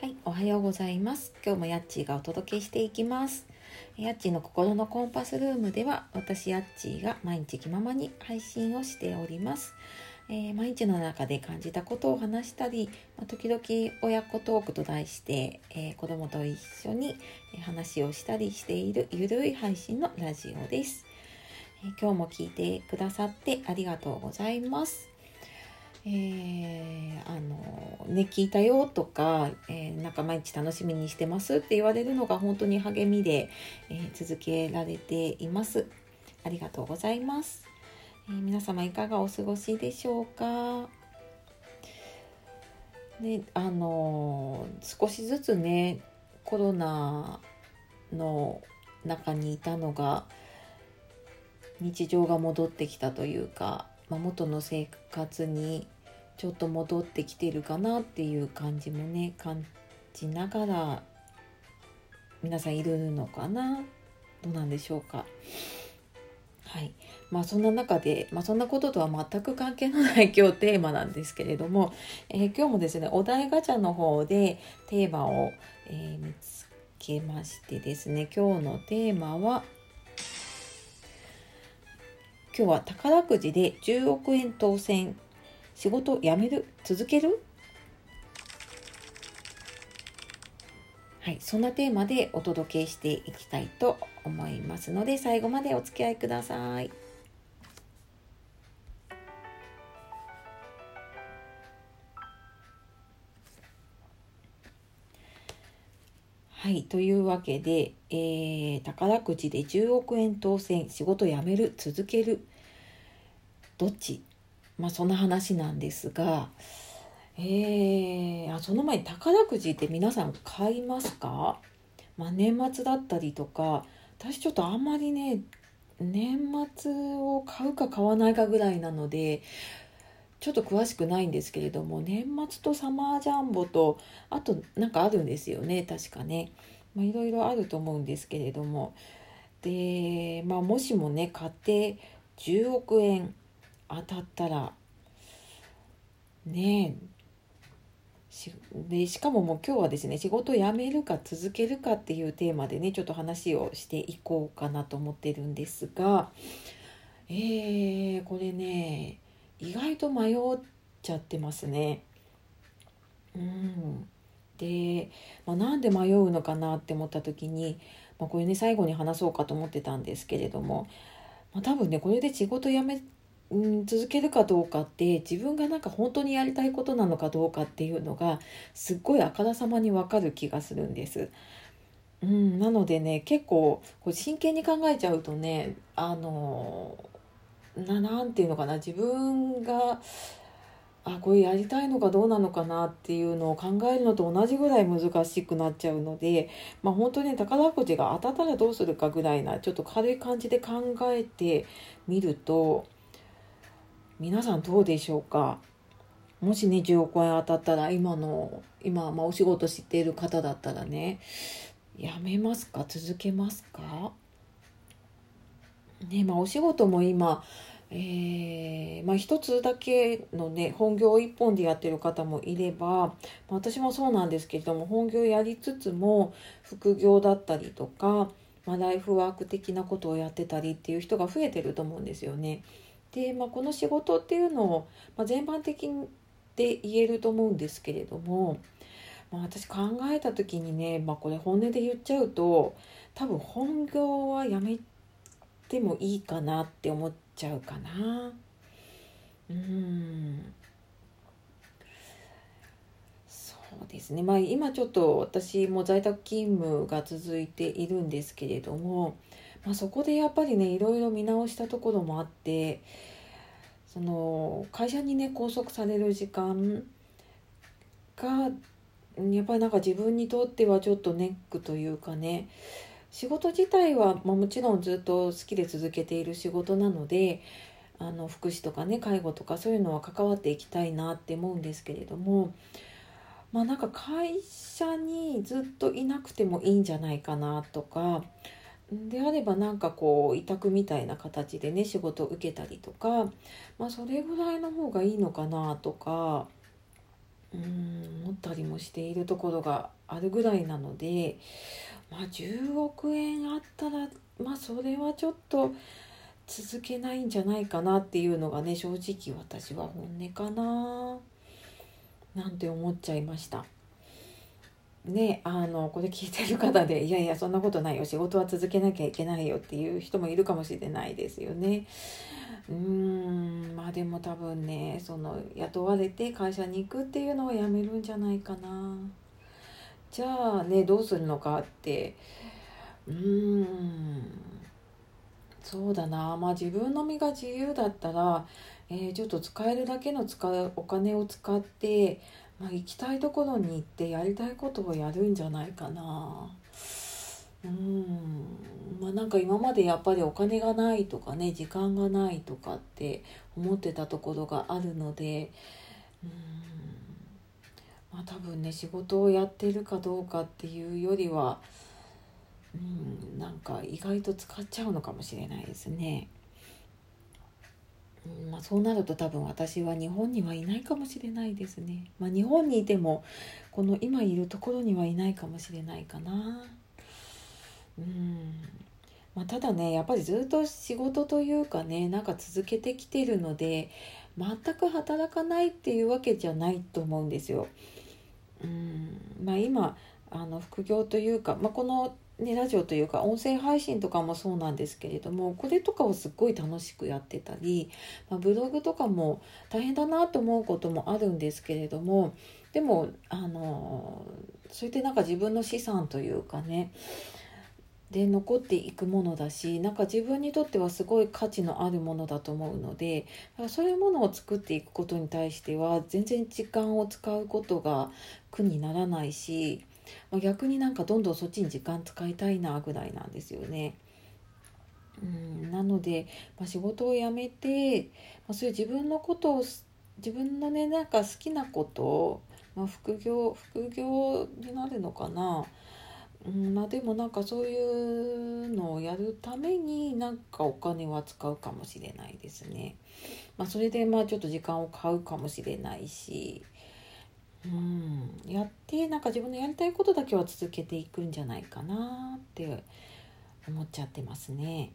はい、おはようございます。今日もやっちーがお届けしていきます。やっちーの心のコンパスルームでは、私やっちーが毎日気ままに配信をしております。えー、毎日の中で感じたことを話したり、まあ、時々親子トークと題して、えー、子供と一緒に話をしたりしているゆるい配信のラジオです、え、今日も聞いてくださってありがとうございます。えー、あのね聞いたよとか、えー、なんか毎日楽しみにしてますって言われるのが本当に励みで、えー、続けられています。ありがとうございます、えー、皆様いかがお過ごしでしょうか？ねあの少しずつねコロナの中にいたのが日常が戻ってきたというかま、元の生活にちょっと戻ってきてるかなっていう感じもね感じながら皆さんいるのかな？どうなんでしょうか？はいまあ、そんな中で、まあ、そんなこととは全く関係のない 今日テーマなんですけれども、えー、今日もですねお題ガチャの方でテーマを、えー、見つけましてですね今日のテーマは「今日は宝くじで10億円当選仕事辞める？続ける？はい、そんなテーマでお届けしていきたいと思いますので最後までお付き合いください。はい。というわけで、えー、宝くじで10億円当選、仕事辞める、続ける、どっち？まあそんな話なんですが、えー、あその前に宝くじって皆さん買いますか、まあ、年末だったりとか私ちょっとあんまりね年末を買うか買わないかぐらいなのでちょっと詳しくないんですけれども年末とサマージャンボとあとなんかあるんですよね確かね。いろいろあると思うんですけれども。で、まあ、もしもね買って10億円当たったら。ねしでしかももう今日はですね仕事を辞めるか続けるかっていうテーマでねちょっと話をしていこうかなと思ってるんですが。えー、これね意外と迷っちゃってますね。うん。で、まあ、なんで迷うのかなって思った時に、まあ、これね最後に話そうかと思ってたんですけれども、まあ、多分ねこれで仕事辞めうん、続けるかどうかって自分がなんか本当にやりたいことなのかどうかっていうのがすっごいあからさまにわかる気がするんです。うん、なのでね結構こう真剣に考えちゃうとねあのななんていうのかな自分があこれやりたいのかどうなのかなっていうのを考えるのと同じぐらい難しくなっちゃうので、まあ、本当に宝くじが当たったらどうするかぐらいなちょっと軽い感じで考えてみると皆さんどうでしょうか？もしね10億円当たったら今の今、まあ、お仕事知っている方だったらねやめますか？続けますか？ねまあお仕事も今えー、まあ一つだけのね本業一本でやってる方もいれば、まあ、私もそうなんですけれども本業やりつつも副業だったりとか、まあ、ライフワーク的なことをやってたりっていう人が増えてると思うんですよね。で、まあ、この仕事っていうのを、まあ、全般的で言えると思うんですけれども、まあ、私考えた時にね、まあ、これ本音で言っちゃうと多分本業はやめてもいいかなって思っちゃうかな。うんそうですねまあ今ちょっと私も在宅勤務が続いているんですけれどもまあ、そこでやっぱりねいろいろ見直したところもあってその会社にね拘束される時間がやっぱりなんか自分にとってはちょっとネックというかね仕事自体は、まあ、もちろんずっと好きで続けている仕事なのであの福祉とかね介護とかそういうのは関わっていきたいなって思うんですけれどもまあなんか会社にずっといなくてもいいんじゃないかなとかであればなんかこう委託みたいな形でね仕事を受けたりとか、まあ、それぐらいの方がいいのかなとかうん思ったりもしているところがあるぐらいなのでまあ10億円あったらまあそれはちょっと続けないんじゃないかなっていうのがね正直私は本音かななんて思っちゃいました。ねあのこれ聞いてる方で いやいやそんなことないよ。仕事は続けなきゃいけないよっていう人もいるかもしれないですよね。うん。まあでも多分ねその雇われて会社に行くっていうのはやめるんじゃないかな。じゃあねどうするのかって。うん。そうだな。まあ自分の身が自由だったら、えー、ちょっと使えるだけの使うお金を使ってまあ、行きたいところに行ってやりたいことをやるんじゃないかな。うんまあなんか今までやっぱりお金がないとかね時間がないとかって思ってたところがあるのでうんまあ多分ね仕事をやってるかどうかっていうよりはうんなんか意外と使っちゃうのかもしれないですね。まあ、そうなると多分私は日本にはいないかもしれないですね。まあ、日本にいてもこの今いるところにはいないかもしれないかな。うんまあ、ただねやっぱりずっと仕事というかねなんか続けてきてるので全く働かないっていうわけじゃないと思うんですよ。うんまあ、今あの副業というか、まあ、このね、ラジオというか音声配信とかもそうなんですけれどもこれとかをすっごい楽しくやってたり、まあ、ブログとかも大変だなと思うこともあるんですけれどもでもあのそれってなんか自分の資産というかねで残っていくものだしなんか自分にとってはすごい価値のあるものだと思うのでそういうものを作っていくことに対しては全然時間を使うことが苦にならないしまあ、逆になんかどんどんそっちに時間使いたいなぐらいなんですよね。うんなので、まあ、仕事を辞めて、まあ、そういう自分のことを自分のねなんか好きなことを、まあ、副業副業になるのかな、うんまあ、でもなんかそういうのをやるためになんかお金は使うかもしれないですね。まあ、それでまあちょっと時間を買うかもしれないし。やってなんか自分のやりたいことだけは続けていくんじゃないかなって思っちゃってますね。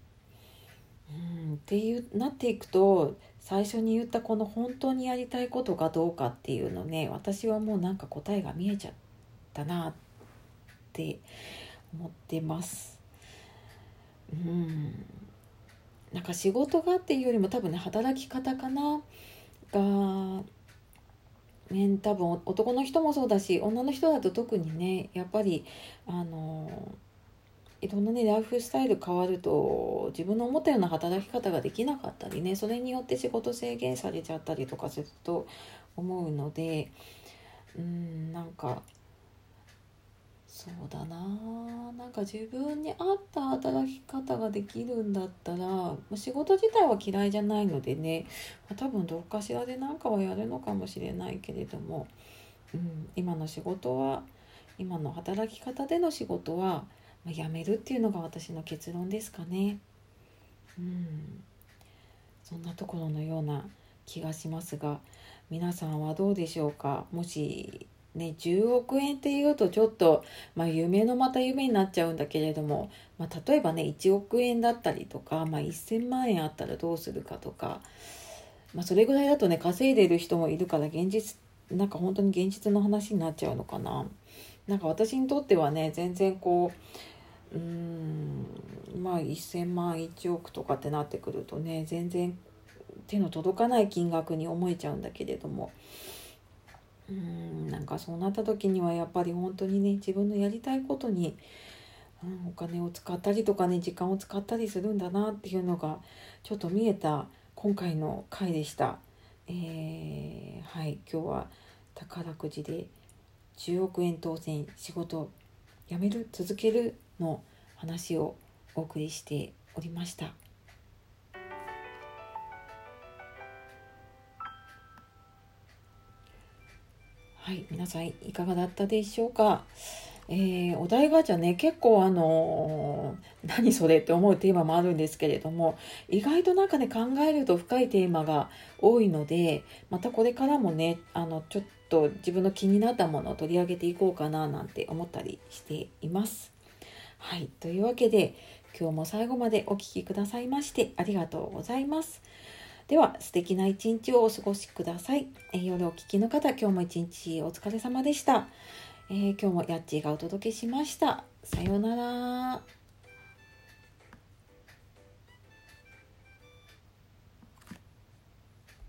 うんっていうなっていくと最初に言ったこの本当にやりたいことかどうかっていうのね私はもうなんか答えが見えちゃったなって思ってます。うんなんか仕事がっていうよりも多分ね働き方かながね、多分男の人もそうだし女の人だと特にねやっぱりあのいろんなねライフスタイル変わると自分の思ったような働き方ができなかったりねそれによって仕事制限されちゃったりとかすると思うのでうんなんかそうだな。なんか自分に合った働き方ができるんだったら仕事自体は嫌いじゃないのでね、まあ、多分どっかしらで何かはやるのかもしれないけれども、うん、今の仕事は今の働き方での仕事は、まあ、辞めるっていうのが私の結論ですかね。うん、そんなところのような気がしますが皆さんはどうでしょうか？もしね、10億円っていうとちょっと、まあ、夢のまた夢になっちゃうんだけれども、まあ、例えばね1億円だったりとか、まあ、1000万円あったらどうするかとか、まあ、それぐらいだとね稼いでる人もいるから現実なんか本当に現実の話になっちゃうのかな。なんか私にとってはね全然こううーんまあ1,000万1億とかってなってくるとね全然手の届かない金額に思えちゃうんだけれども。うんなんかそうなった時にはやっぱり本当にね自分のやりたいことに、うん、お金を使ったりとかね時間を使ったりするんだなっていうのがちょっと見えた今回の回でした。えー、はい今日は宝くじで10億円当選仕事辞める続けるの話をお送りしておりました。はい皆さんいかがだったでしょうか？えー、お題ガチャね結構あのー、何それって思うテーマもあるんですけれども意外となんかね考えると深いテーマが多いのでまたこれからもねあのちょっと自分の気になったものを取り上げていこうかななんて思ったりしています。はいというわけで今日も最後までお聴きくださいましてありがとうございます。では素敵な一日をお過ごしください。え夜お聴きの方今日も一日お疲れ様でした。えー、今日もやっちーがお届けしました。さようなら。